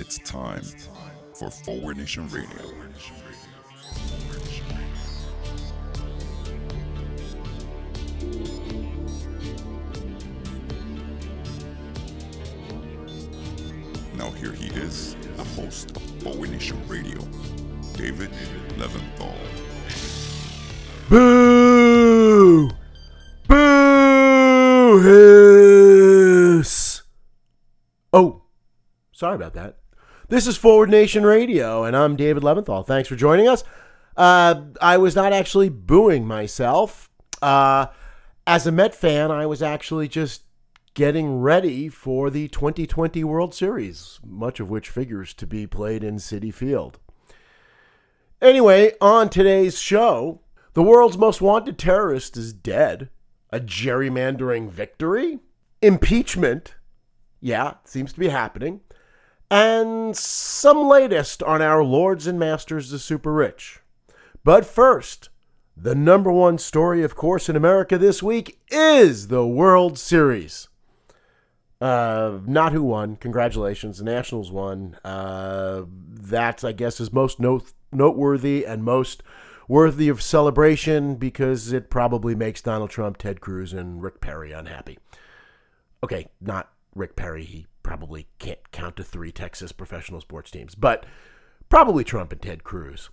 It's time for Forward Nation Radio. Now here he is, the host of Forward Nation Radio, David Leventhal. Boo! Boo! Hiss! Oh, sorry about that. This is Forward Nation Radio, and I'm David Leventhal. Thanks for joining us. Uh, I was not actually booing myself. Uh, as a Met fan, I was actually just getting ready for the 2020 World Series, much of which figures to be played in Citi Field. Anyway, on today's show, the world's most wanted terrorist is dead. A gerrymandering victory? Impeachment? Yeah, seems to be happening. And some latest on our lords and masters, the super rich. But first, the number one story, of course, in America this week is the World Series. Uh, not who won. Congratulations. The Nationals won. Uh, that, I guess, is most note- noteworthy and most worthy of celebration because it probably makes Donald Trump, Ted Cruz, and Rick Perry unhappy. Okay, not Rick Perry. He probably can't count to three Texas professional sports teams, but probably Trump and Ted Cruz.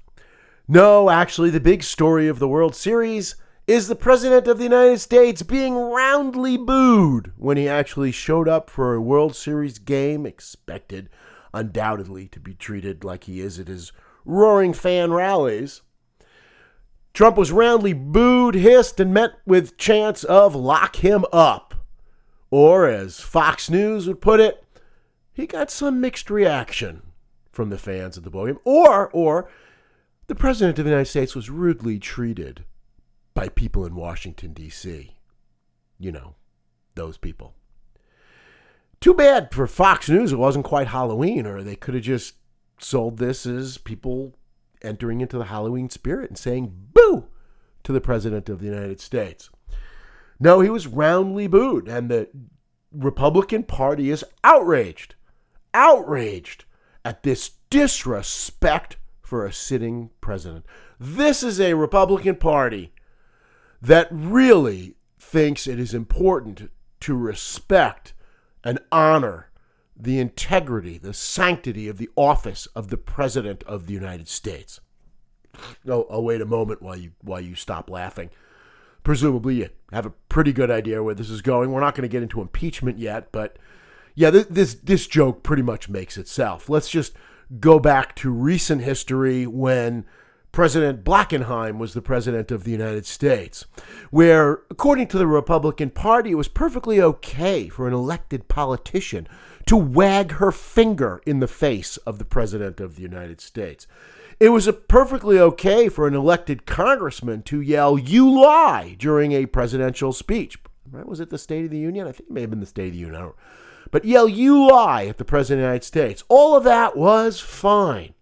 No, actually, the big story of the World Series is the President of the United States being roundly booed when he actually showed up for a World Series game, expected undoubtedly to be treated like he is at his roaring fan rallies. Trump was roundly booed, hissed, and met with chants of lock him up. Or, as Fox News would put it, he got some mixed reaction from the fans of the ball game. Or, or, the President of the United States was rudely treated by people in Washington, D.C. You know, those people. Too bad for Fox News it wasn't quite Halloween, or they could have just sold this as people entering into the Halloween spirit and saying boo to the President of the United States. No, he was roundly booed, and the Republican Party is outraged, outraged at this disrespect for a sitting president. This is a Republican Party that really thinks it is important to respect and honor the integrity, the sanctity of the office of the President of the United States. Oh, I'll wait a moment while you while you stop laughing. Presumably, you have a pretty good idea where this is going. We're not going to get into impeachment yet, but yeah, this, this this joke pretty much makes itself. Let's just go back to recent history when President Blackenheim was the president of the United States, where, according to the Republican Party, it was perfectly okay for an elected politician to wag her finger in the face of the president of the United States. It was perfectly okay for an elected congressman to yell, You lie, during a presidential speech. Right? Was it the State of the Union? I think it may have been the State of the Union. But yell, You lie at the President of the United States. All of that was fine.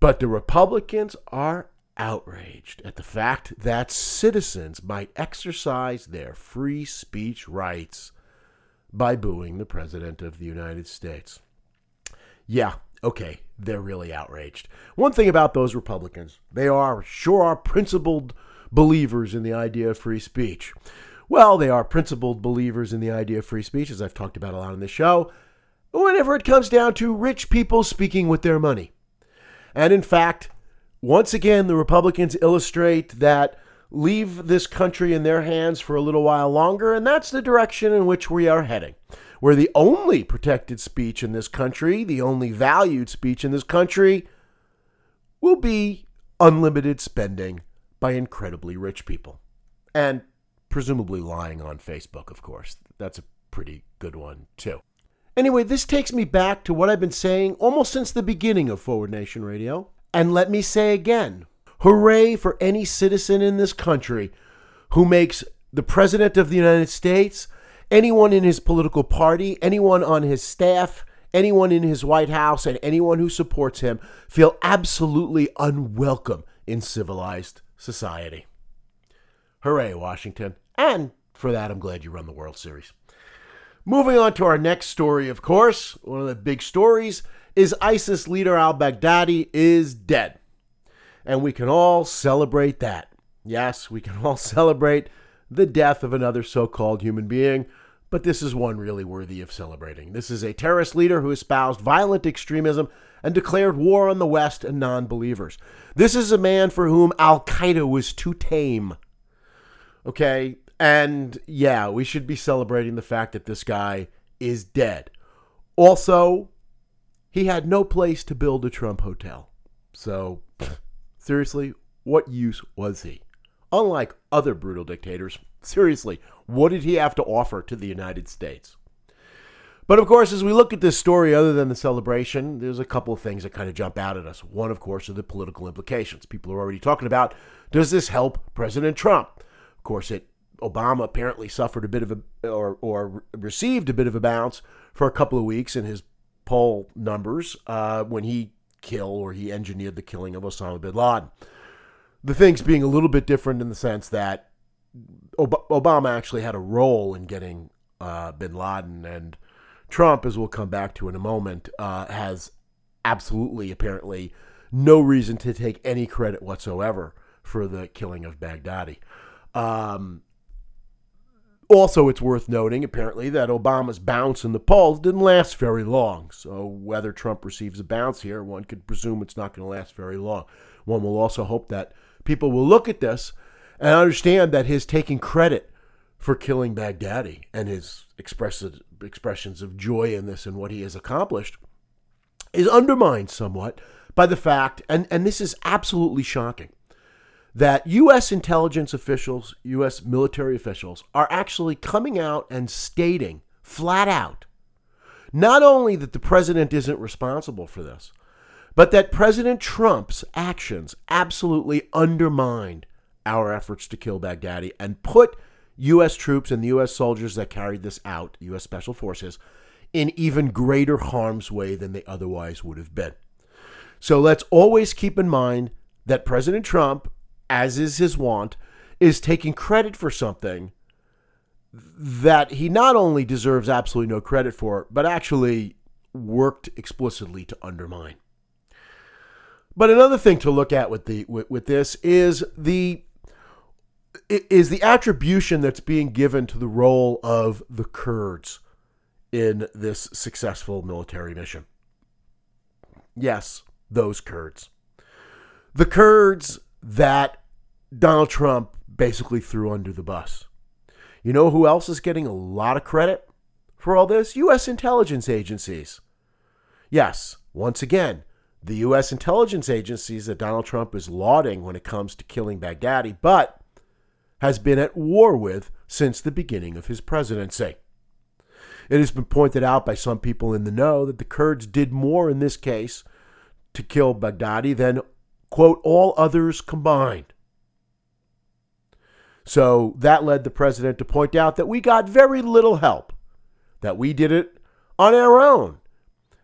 But the Republicans are outraged at the fact that citizens might exercise their free speech rights by booing the President of the United States. Yeah, okay, they're really outraged. One thing about those Republicans, they are sure are principled believers in the idea of free speech. Well, they are principled believers in the idea of free speech, as I've talked about a lot on the show, whenever it comes down to rich people speaking with their money. And in fact, once again, the Republicans illustrate that leave this country in their hands for a little while longer, and that's the direction in which we are heading. Where the only protected speech in this country, the only valued speech in this country, will be unlimited spending by incredibly rich people. And presumably lying on Facebook, of course. That's a pretty good one, too. Anyway, this takes me back to what I've been saying almost since the beginning of Forward Nation Radio. And let me say again hooray for any citizen in this country who makes the President of the United States, anyone in his political party, anyone on his staff, anyone in his White House, and anyone who supports him feel absolutely unwelcome in civilized society. Hooray, Washington. And for that, I'm glad you run the World Series. Moving on to our next story, of course, one of the big stories is ISIS leader al Baghdadi is dead. And we can all celebrate that. Yes, we can all celebrate the death of another so called human being, but this is one really worthy of celebrating. This is a terrorist leader who espoused violent extremism and declared war on the West and non believers. This is a man for whom Al Qaeda was too tame. Okay? And yeah, we should be celebrating the fact that this guy is dead. Also, he had no place to build a Trump hotel. So, seriously, what use was he? Unlike other brutal dictators, seriously, what did he have to offer to the United States? But of course, as we look at this story, other than the celebration, there's a couple of things that kind of jump out at us. One, of course, are the political implications. People are already talking about does this help President Trump? Of course, it Obama apparently suffered a bit of a or or received a bit of a bounce for a couple of weeks in his poll numbers uh, when he killed or he engineered the killing of Osama bin Laden. The things being a little bit different in the sense that Ob- Obama actually had a role in getting uh, bin Laden and Trump, as we'll come back to in a moment, uh, has absolutely, apparently, no reason to take any credit whatsoever for the killing of Baghdadi. Um, also, it's worth noting, apparently, that Obama's bounce in the polls didn't last very long. So, whether Trump receives a bounce here, one could presume it's not going to last very long. One will also hope that people will look at this and understand that his taking credit for killing Baghdadi and his expressions of joy in this and what he has accomplished is undermined somewhat by the fact, and, and this is absolutely shocking, that U.S. intelligence officials, U.S. military officials, are actually coming out and stating flat out not only that the president isn't responsible for this, but that President Trump's actions absolutely undermined our efforts to kill Baghdadi and put U.S. troops and the U.S. soldiers that carried this out, U.S. Special Forces, in even greater harm's way than they otherwise would have been. So let's always keep in mind that President Trump, as is his wont, is taking credit for something that he not only deserves absolutely no credit for, but actually worked explicitly to undermine. But another thing to look at with the with, with this is the is the attribution that's being given to the role of the Kurds in this successful military mission. Yes, those Kurds. The Kurds that Donald Trump basically threw under the bus. You know who else is getting a lot of credit for all this? U.S. intelligence agencies. Yes, once again, the U.S. intelligence agencies that Donald Trump is lauding when it comes to killing Baghdadi, but has been at war with since the beginning of his presidency. It has been pointed out by some people in the know that the Kurds did more in this case to kill Baghdadi than, quote, all others combined. So that led the president to point out that we got very little help, that we did it on our own.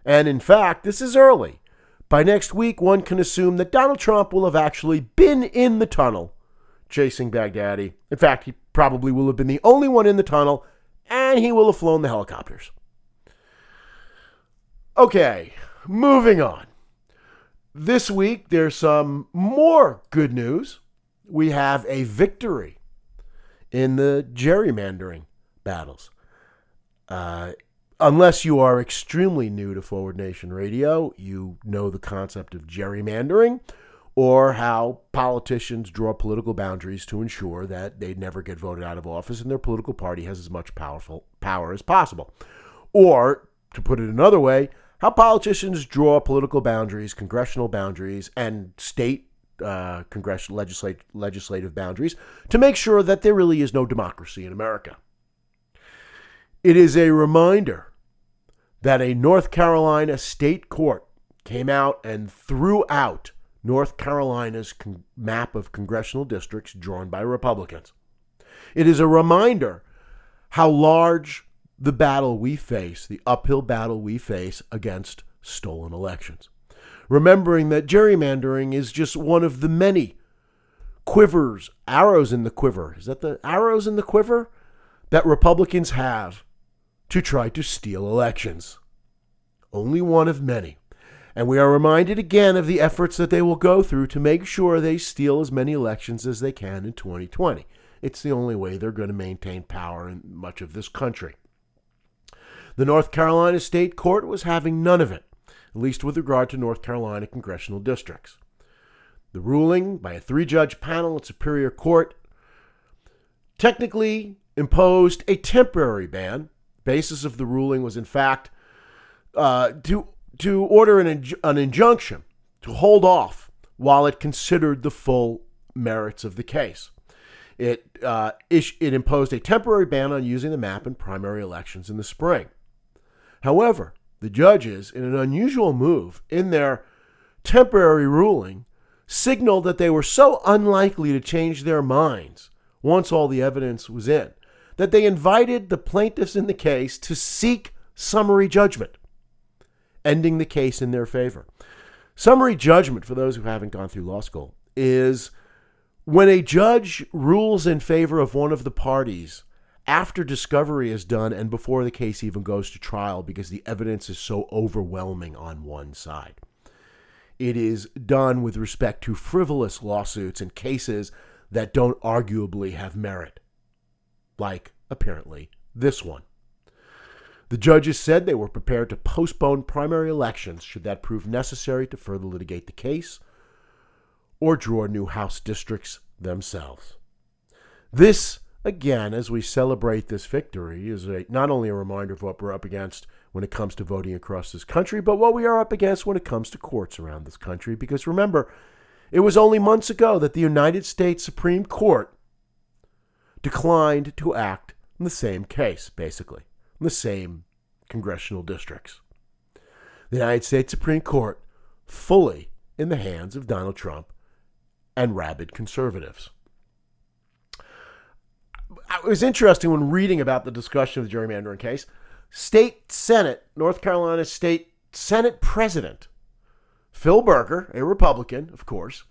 And in fact, this is early. By next week, one can assume that Donald Trump will have actually been in the tunnel chasing Baghdadi. In fact, he probably will have been the only one in the tunnel, and he will have flown the helicopters. Okay, moving on. This week, there's some more good news. We have a victory in the gerrymandering battles. Uh, unless you are extremely new to Forward Nation Radio, you know the concept of gerrymandering or how politicians draw political boundaries to ensure that they never get voted out of office and their political party has as much powerful power as possible. Or, to put it another way, how politicians draw political boundaries, congressional boundaries, and state uh, congressional legislate, legislative boundaries to make sure that there really is no democracy in America. It is a reminder that a North Carolina state court came out and threw out North Carolina's con- map of congressional districts drawn by Republicans. It is a reminder how large the battle we face, the uphill battle we face against stolen elections. Remembering that gerrymandering is just one of the many quivers, arrows in the quiver. Is that the arrows in the quiver that Republicans have to try to steal elections. Only one of many. And we are reminded again of the efforts that they will go through to make sure they steal as many elections as they can in 2020. It's the only way they're going to maintain power in much of this country. The North Carolina State Court was having none of it, at least with regard to North Carolina congressional districts. The ruling by a three judge panel at Superior Court technically imposed a temporary ban. Basis of the ruling was, in fact, uh, to, to order an, inj- an injunction to hold off while it considered the full merits of the case. It, uh, it imposed a temporary ban on using the map in primary elections in the spring. However, the judges, in an unusual move in their temporary ruling, signaled that they were so unlikely to change their minds once all the evidence was in that they invited the plaintiffs in the case to seek summary judgment, ending the case in their favor. Summary judgment, for those who haven't gone through law school, is when a judge rules in favor of one of the parties after discovery is done and before the case even goes to trial because the evidence is so overwhelming on one side. It is done with respect to frivolous lawsuits and cases that don't arguably have merit, like apparently this one. The judges said they were prepared to postpone primary elections should that prove necessary to further litigate the case or draw new House districts themselves. This, again, as we celebrate this victory, is a, not only a reminder of what we're up against when it comes to voting across this country, but what we are up against when it comes to courts around this country. Because remember, it was only months ago that the United States Supreme Court declined to act in the same case, basically, in the same congressional districts. The United States Supreme Court fully in the hands of Donald Trump and rabid conservatives. It was interesting when reading about the discussion of the gerrymandering case. State Senate, North Carolina State Senate President Phil Berger, a Republican, of course,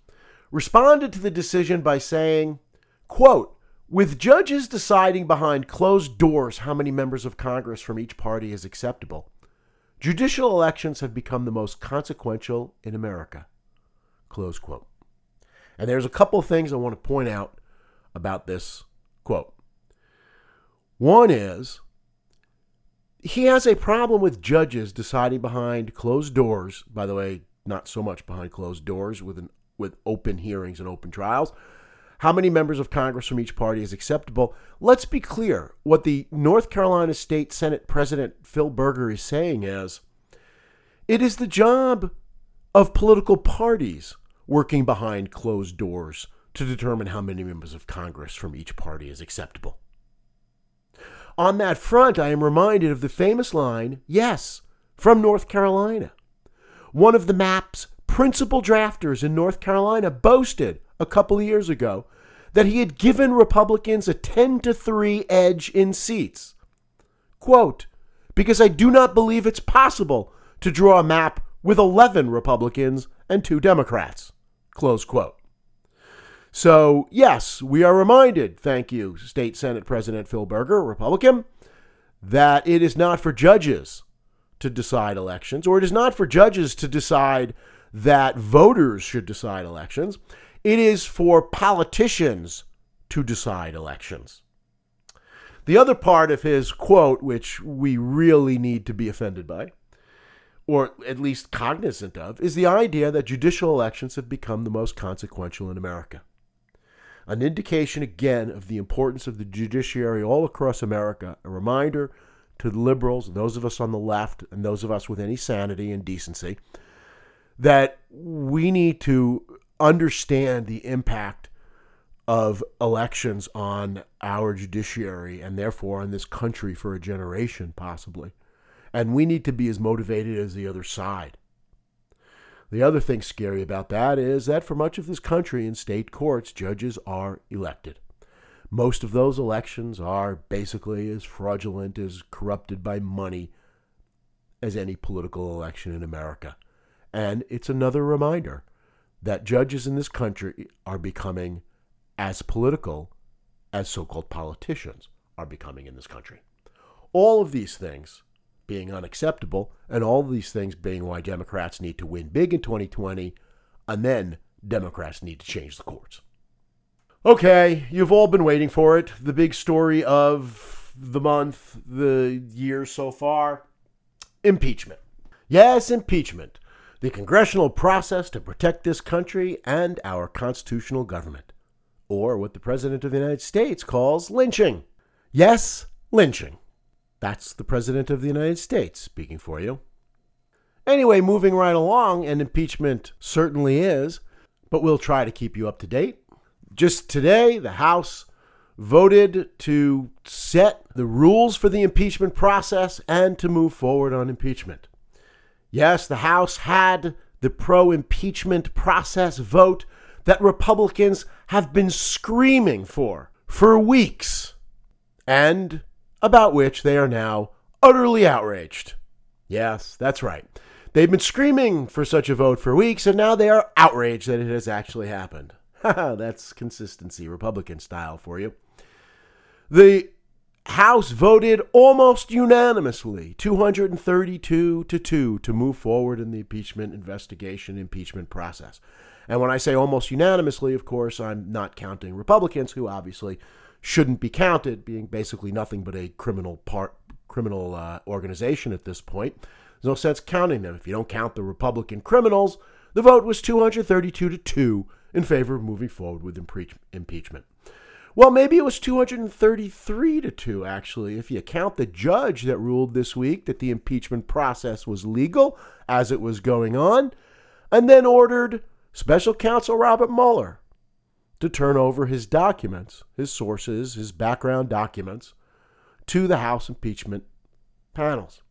responded to the decision by saying, quote, with judges deciding behind closed doors how many members of Congress from each party is acceptable, judicial elections have become the most consequential in America. Close quote. And there's a couple of things I want to point out about this quote. One is he has a problem with judges deciding behind closed doors. By the way, not so much behind closed doors with an, with open hearings and open trials. How many members of Congress from each party is acceptable? Let's be clear. What the North Carolina State Senate President Phil Berger is saying is it is the job of political parties working behind closed doors to determine how many members of Congress from each party is acceptable. On that front, I am reminded of the famous line, yes, from North Carolina. One of the map's principal drafters in North Carolina boasted a couple of years ago that he had given Republicans a 10 to 3 edge in seats. Quote, because I do not believe it's possible to draw a map with 11 Republicans and two Democrats. Close quote. So, yes, we are reminded, thank you, State Senate President Phil Berger, Republican, that it is not for judges to decide elections, or it is not for judges to decide that voters should decide elections. It is for politicians to decide elections. The other part of his quote, which we really need to be offended by, or at least cognizant of, is the idea that judicial elections have become the most consequential in America. An indication again of the importance of the judiciary all across America, a reminder to the liberals, those of us on the left, and those of us with any sanity and decency, that we need to understand the impact of elections on our judiciary and therefore on this country for a generation, possibly. And we need to be as motivated as the other side. The other thing scary about that is that for much of this country in state courts, judges are elected. Most of those elections are basically as fraudulent, as corrupted by money as any political election in America. And it's another reminder that judges in this country are becoming as political as so called politicians are becoming in this country. All of these things being unacceptable, and all these things being why Democrats need to win big in 2020, and then Democrats need to change the courts. Okay, you've all been waiting for it. The big story of the month, the year so far impeachment. Yes, impeachment. The congressional process to protect this country and our constitutional government. Or what the President of the United States calls lynching. Yes, lynching. That's the President of the United States speaking for you. Anyway, moving right along, and impeachment certainly is, but we'll try to keep you up to date. Just today, the House voted to set the rules for the impeachment process and to move forward on impeachment. Yes, the House had the pro impeachment process vote that Republicans have been screaming for for weeks, and about which they are now utterly outraged. Yes, that's right. They've been screaming for such a vote for weeks, and now they are outraged that it has actually happened. that's consistency, Republican style for you. The House voted almost unanimously, 232 to 2, to move forward in the impeachment investigation, impeachment process. And when I say almost unanimously, of course, I'm not counting Republicans, who obviously shouldn't be counted, being basically nothing but a criminal part, criminal uh, organization at this point. There's no sense counting them. If you don't count the Republican criminals, the vote was 232 to 2 in favor of moving forward with impeach- impeachment. Well, maybe it was 233 to 2, actually, if you count the judge that ruled this week that the impeachment process was legal as it was going on, and then ordered special counsel Robert Mueller to turn over his documents, his sources, his background documents to the House impeachment panels.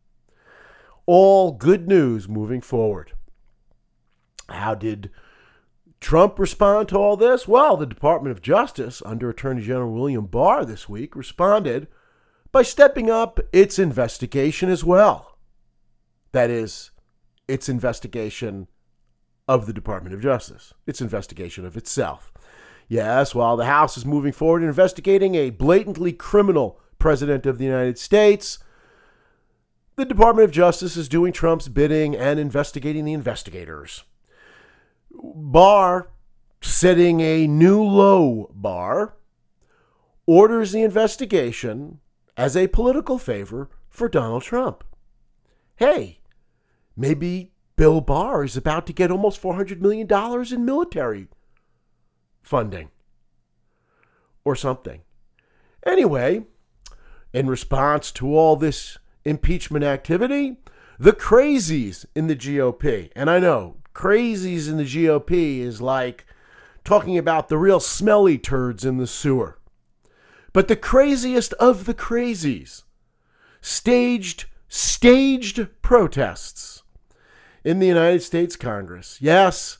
All good news moving forward. How did Trump respond to all this? Well, the Department of Justice, under Attorney General William Barr this week, responded by stepping up its investigation as well. That is, its investigation of the Department of Justice, its investigation of itself. Yes, while the House is moving forward in investigating a blatantly criminal President of the United States, the Department of Justice is doing Trump's bidding and investigating the investigators. Barr, setting a new low bar, orders the investigation as a political favor for Donald Trump. Hey, maybe Bill Barr is about to get almost $400 million in military funding or something. Anyway, in response to all this impeachment activity, the crazies in the GOP, and I know crazies in the GOP is like talking about the real smelly turds in the sewer. But the craziest of the crazies staged staged protests in the United States Congress. Yes,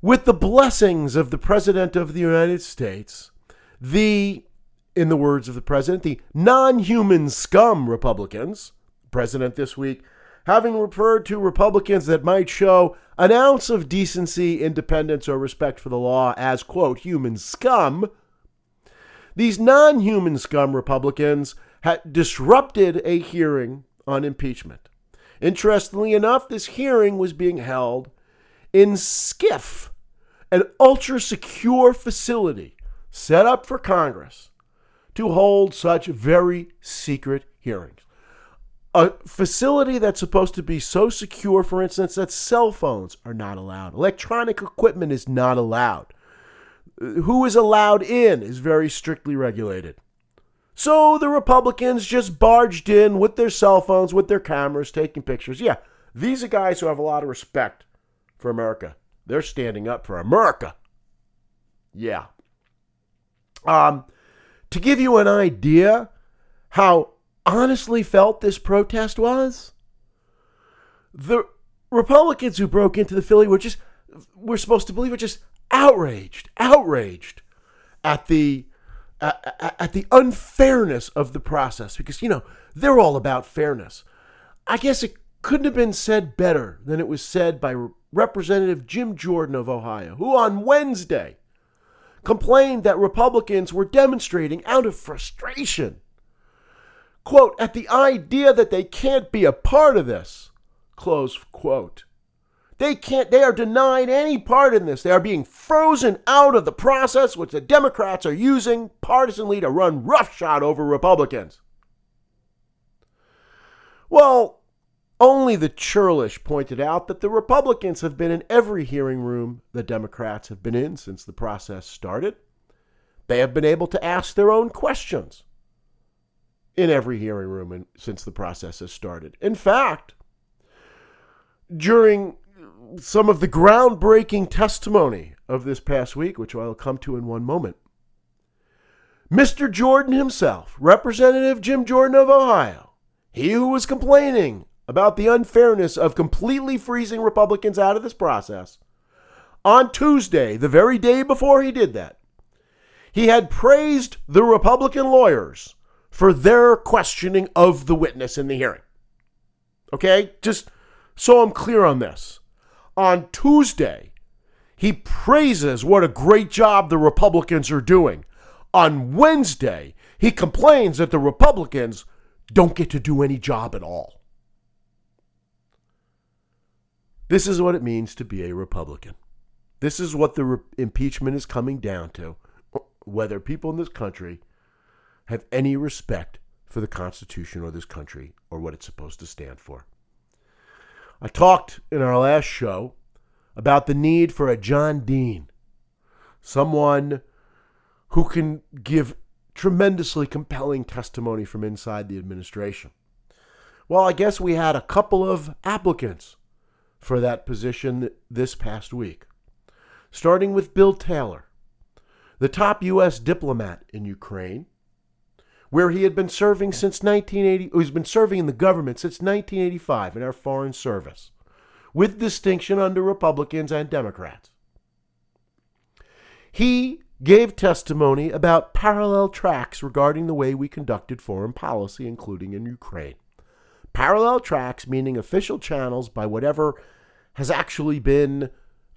with the blessings of the President of the United States, the, in the words of the President, the non human scum Republicans, President this week, having referred to Republicans that might show an ounce of decency, independence, or respect for the law as, quote, human scum, these non human scum Republicans had disrupted a hearing on impeachment. Interestingly enough, this hearing was being held in SCIF, an ultra secure facility set up for Congress to hold such very secret hearings. A facility that's supposed to be so secure, for instance, that cell phones are not allowed, electronic equipment is not allowed. Who is allowed in is very strictly regulated. So the Republicans just barged in with their cell phones, with their cameras, taking pictures. Yeah, these are guys who have a lot of respect for America. They're standing up for America. Yeah. Um, to give you an idea how honestly felt this protest was, the Republicans who broke into the Philly were just, we're supposed to believe, were just outraged, outraged at the at, at the unfairness of the process because you know they're all about fairness. I guess it couldn't have been said better than it was said by Representative Jim Jordan of Ohio, who on Wednesday complained that Republicans were demonstrating out of frustration. quote, at the idea that they can't be a part of this, close quote. They can't, they are denied any part in this. They are being frozen out of the process which the Democrats are using partisanly to run roughshod over Republicans. Well, only the churlish pointed out that the Republicans have been in every hearing room the Democrats have been in since the process started. They have been able to ask their own questions in every hearing room in, since the process has started. In fact, during some of the groundbreaking testimony of this past week, which I'll come to in one moment, Mr. Jordan himself, Representative Jim Jordan of Ohio, he who was complaining about the unfairness of completely freezing Republicans out of this process, on Tuesday, the very day before he did that, he had praised the Republican lawyers for their questioning of the witness in the hearing. Okay? Just so I'm clear on this. On Tuesday, he praises what a great job the Republicans are doing. On Wednesday, he complains that the Republicans don't get to do any job at all. This is what it means to be a Republican. This is what the re- impeachment is coming down to. Whether people in this country have any respect for the Constitution or this country or what it's supposed to stand for. I talked in our last show about the need for a John Dean, someone who can give tremendously compelling testimony from inside the administration. Well, I guess we had a couple of applicants for that position this past week, starting with Bill Taylor, the top U.S. diplomat in Ukraine where he had been serving since 1980, he's been serving in the government since 1985 in our foreign service, with distinction under Republicans and Democrats. He gave testimony about parallel tracks regarding the way we conducted foreign policy, including in Ukraine. Parallel tracks meaning official channels by whatever has actually been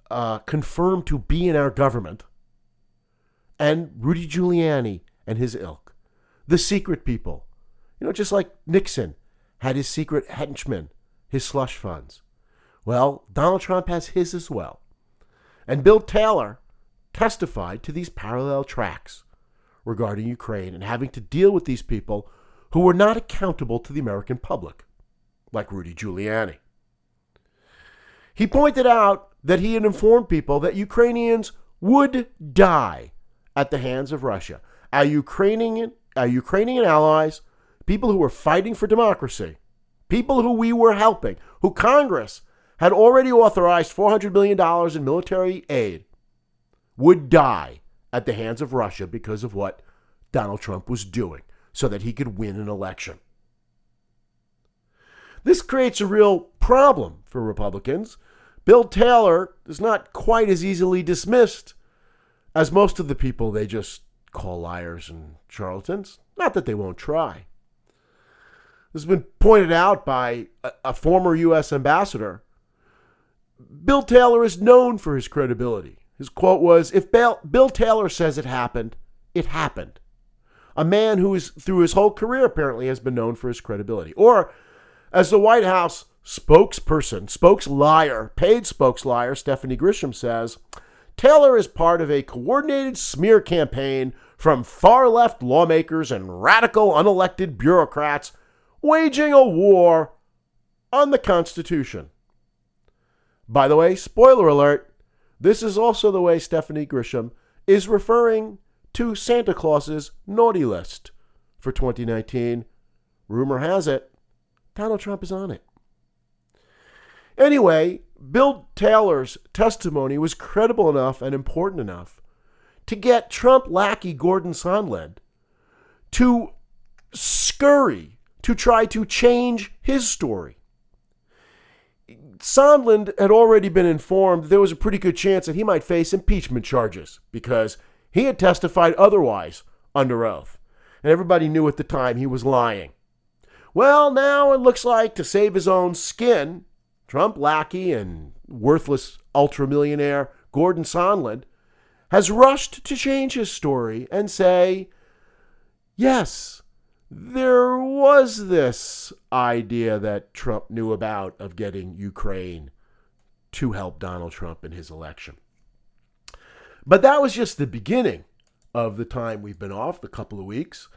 uh, confirmed to be in our government, and Rudy Giuliani and his ilk the secret people. You know, just like Nixon had his secret henchmen, his slush funds. Well, Donald Trump has his as well. And Bill Taylor testified to these parallel tracks regarding Ukraine and having to deal with these people who were not accountable to the American public, like Rudy Giuliani. He pointed out that he had informed people that Ukrainians would die at the hands of Russia. A Ukrainian our Ukrainian allies, people who were fighting for democracy, people who we were helping, who Congress had already authorized $400 million in military aid, would die at the hands of Russia because of what Donald Trump was doing so that he could win an election. This creates a real problem for Republicans. Bill Taylor is not quite as easily dismissed as most of the people they just call liars and charlatans. Not that they won't try. This has been pointed out by a, a former U.S. ambassador. Bill Taylor is known for his credibility. His quote was If Bill, Bill Taylor says it happened, it happened. A man who is, through his whole career, apparently has been known for his credibility. Or, as the White House spokesperson, spokes liar, paid spokes liar, Stephanie Grisham says, Taylor is part of a coordinated smear campaign from far left lawmakers and radical unelected bureaucrats waging a war on the Constitution. By the way, spoiler alert, this is also the way Stephanie Grisham is referring to Santa Claus's naughty list for 2019. Rumor has it, Donald Trump is on it. Anyway, Bill Taylor's testimony was credible enough and important enough to get Trump lackey Gordon Sondland to scurry to try to change his story. Sondland had already been informed there was a pretty good chance that he might face impeachment charges because he had testified otherwise under oath. And everybody knew at the time he was lying. Well, now it looks like to save his own skin, Trump lackey and worthless ultramillionaire Gordon Sondland has rushed to change his story and say, yes, there was this idea that Trump knew about of getting Ukraine to help Donald Trump in his election. But that was just the beginning of the time we've been off, the couple of weeks.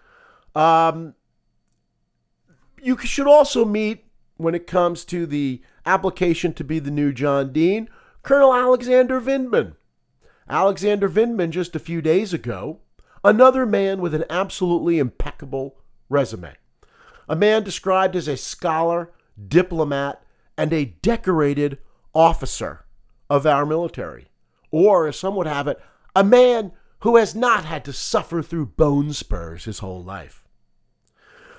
Um, you should also meet when it comes to the application to be the new John Dean, Colonel Alexander Vindman. Alexander Vindman, just a few days ago, another man with an absolutely impeccable resume. A man described as a scholar, diplomat, and a decorated officer of our military. Or, as some would have it, a man who has not had to suffer through bone spurs his whole life.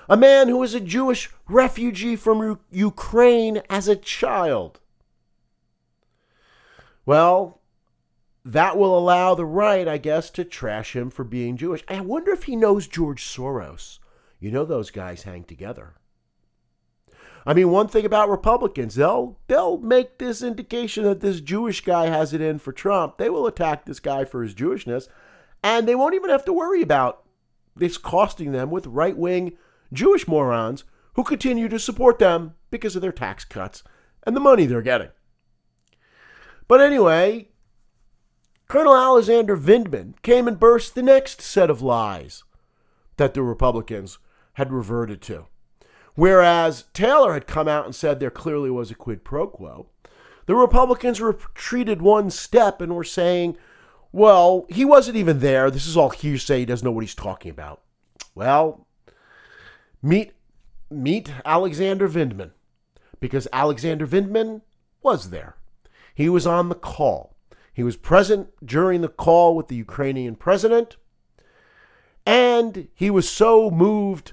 A man who was a Jewish refugee from Ukraine as a child. Well, that will allow the right, I guess, to trash him for being Jewish. I wonder if he knows George Soros. You know those guys hang together. I mean, one thing about Republicans, they'll they'll make this indication that this Jewish guy has it in for Trump. They will attack this guy for his Jewishness, and they won't even have to worry about this costing them with right-wing Jewish morons who continue to support them because of their tax cuts and the money they're getting. But anyway, Colonel Alexander Vindman came and burst the next set of lies that the Republicans had reverted to. Whereas Taylor had come out and said there clearly was a quid pro quo, the Republicans retreated one step and were saying, well, he wasn't even there. This is all hearsay. He doesn't know what he's talking about. Well, meet meet Alexander Vindman because Alexander Vindman was there. He was on the call. He was present during the call with the Ukrainian president. And he was so moved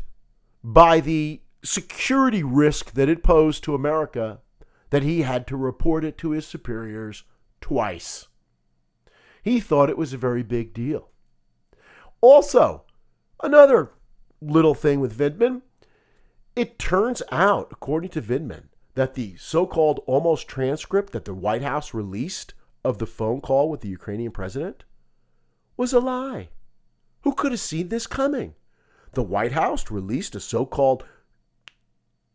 by the security risk that it posed to America that he had to report it to his superiors twice. He thought it was a very big deal. Also, another little thing with Vindman it turns out, according to Vindman, that the so called almost transcript that the White House released of the phone call with the Ukrainian president was a lie. Who could have seen this coming? The White House released a so called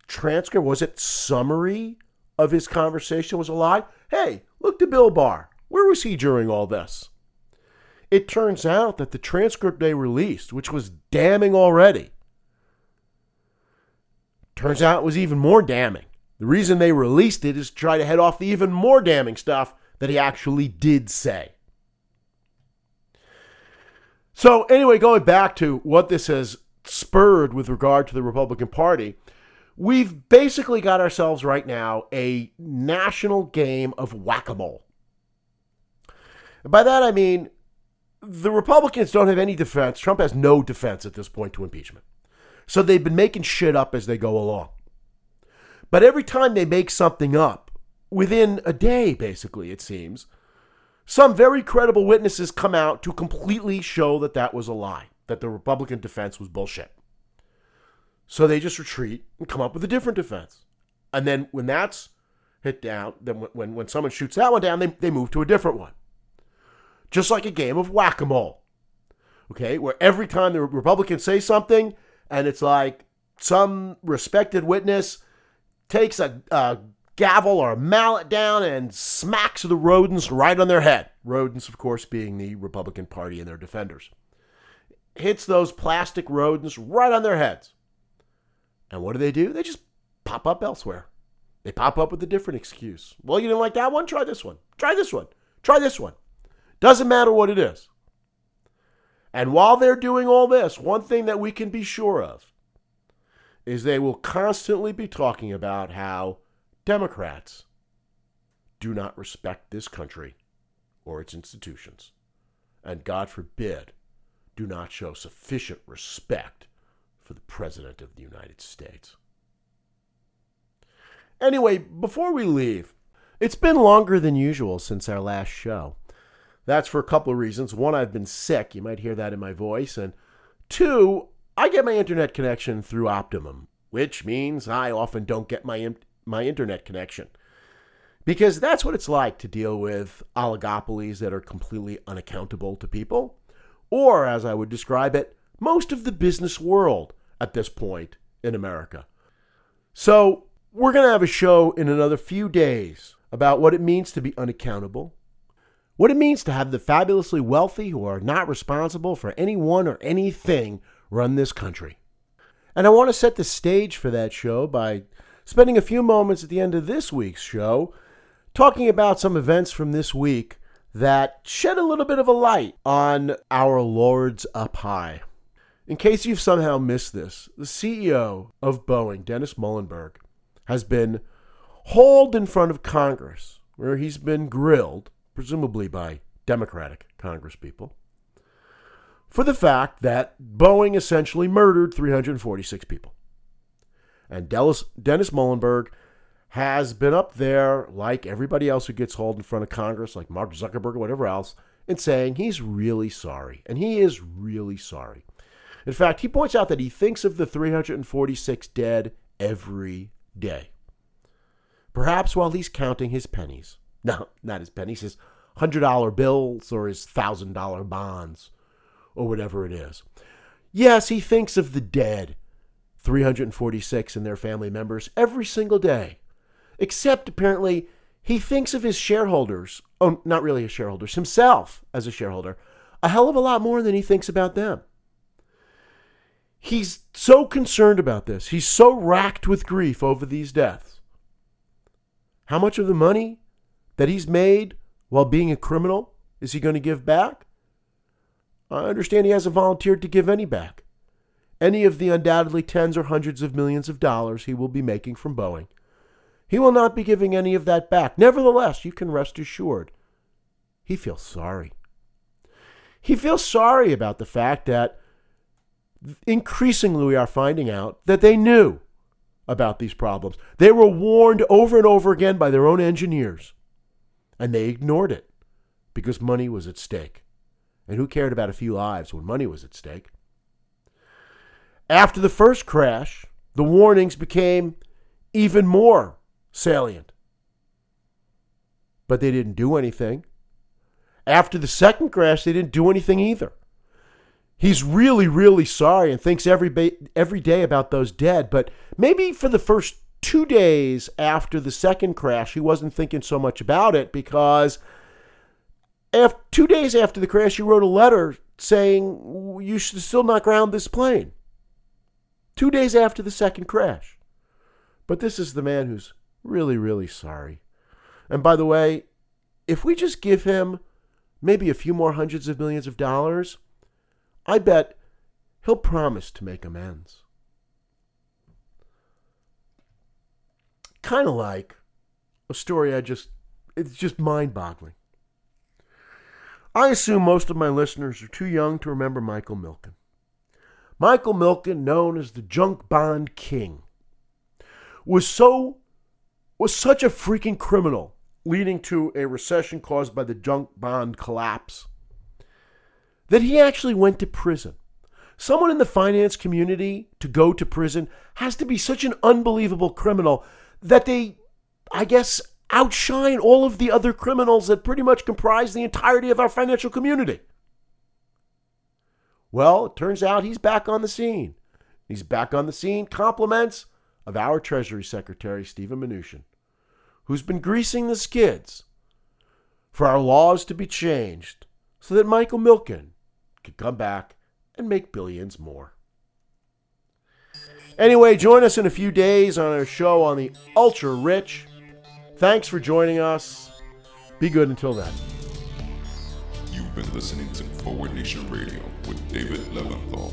transcript, was it summary of his conversation was a lie? Hey, look to Bill Barr. Where was he during all this? It turns out that the transcript they released, which was damning already, turns out it was even more damning. The reason they released it is to try to head off the even more damning stuff that he actually did say. So, anyway, going back to what this has spurred with regard to the Republican Party, we've basically got ourselves right now a national game of whack a mole. By that I mean the Republicans don't have any defense. Trump has no defense at this point to impeachment. So they've been making shit up as they go along. But every time they make something up, within a day, basically, it seems, some very credible witnesses come out to completely show that that was a lie, that the Republican defense was bullshit. So they just retreat and come up with a different defense. And then when that's hit down, then when, when someone shoots that one down, they, they move to a different one. Just like a game of whack a mole. Okay, where every time the Republicans say something and it's like some respected witness takes a, a gavel or a mallet down and smacks the rodents right on their head. Rodents, of course, being the Republican Party and their defenders. Hits those plastic rodents right on their heads. And what do they do? They just pop up elsewhere. They pop up with a different excuse. Well, you didn't like that one? Try this one. Try this one. Try this one. Doesn't matter what it is. And while they're doing all this, one thing that we can be sure of is they will constantly be talking about how Democrats do not respect this country or its institutions, and God forbid, do not show sufficient respect for the President of the United States. Anyway, before we leave, it's been longer than usual since our last show. That's for a couple of reasons. One, I've been sick. You might hear that in my voice. And two, I get my internet connection through Optimum, which means I often don't get my my internet connection. Because that's what it's like to deal with oligopolies that are completely unaccountable to people. Or, as I would describe it, most of the business world at this point in America. So, we're going to have a show in another few days about what it means to be unaccountable, what it means to have the fabulously wealthy who are not responsible for anyone or anything run this country. And I want to set the stage for that show by spending a few moments at the end of this week's show talking about some events from this week that shed a little bit of a light on our lords up high. In case you've somehow missed this, the CEO of Boeing, Dennis Muilenburg, has been hauled in front of Congress, where he's been grilled, presumably by Democratic congresspeople, for the fact that Boeing essentially murdered 346 people. And Dennis, Dennis Muilenburg has been up there, like everybody else who gets hauled in front of Congress, like Mark Zuckerberg or whatever else, and saying he's really sorry. And he is really sorry. In fact, he points out that he thinks of the 346 dead every day. Perhaps while he's counting his pennies. No, not his pennies, his $100 bills or his $1,000 bonds or whatever it is. Yes, he thinks of the dead, 346 and their family members, every single day. Except apparently he thinks of his shareholders, oh, not really his shareholders, himself as a shareholder, a hell of a lot more than he thinks about them. He's so concerned about this. He's so racked with grief over these deaths. How much of the money that he's made while being a criminal is he going to give back? I understand he hasn't volunteered to give any back. Any of the undoubtedly tens or hundreds of millions of dollars he will be making from Boeing. He will not be giving any of that back. Nevertheless, you can rest assured, he feels sorry. He feels sorry about the fact that increasingly we are finding out that they knew about these problems. They were warned over and over again by their own engineers, and they ignored it because money was at stake. And who cared about a few lives when money was at stake? After the first crash, the warnings became even more salient. But they didn't do anything. After the second crash, they didn't do anything either. He's really, really sorry and thinks every, ba- every day about those dead. But maybe for the first two days after the second crash, he wasn't thinking so much about it because after, two days after the crash, he wrote a letter saying you should still not ground this plane. Two days after the second crash. But this is the man who's really, really sorry. And by the way, if we just give him maybe a few more hundreds of millions of dollars, I bet he'll promise to make amends. Kind of like a story I just, it's just mind boggling. I assume most of my listeners are too young to remember Michael Milken. Michael Milken, known as the Junk Bond King, was so was such a freaking criminal, leading to a recession caused by the junk bond collapse, that he actually went to prison. Someone in the finance community to go to prison has to be such an unbelievable criminal that they, I guess, outshine all of the other criminals that pretty much comprise the entirety of our financial community. Well, it turns out he's back on the scene. He's back on the scene, compliments of our Treasury Secretary, Stephen Mnuchin, who's been greasing the skids for our laws to be changed so that Michael Milken could come back and make billions more. Anyway, join us in a few days on our show on the Ultra Rich. Thanks for joining us. Be good until then. You've been listening to Forward Nation Radio with David Leventhal.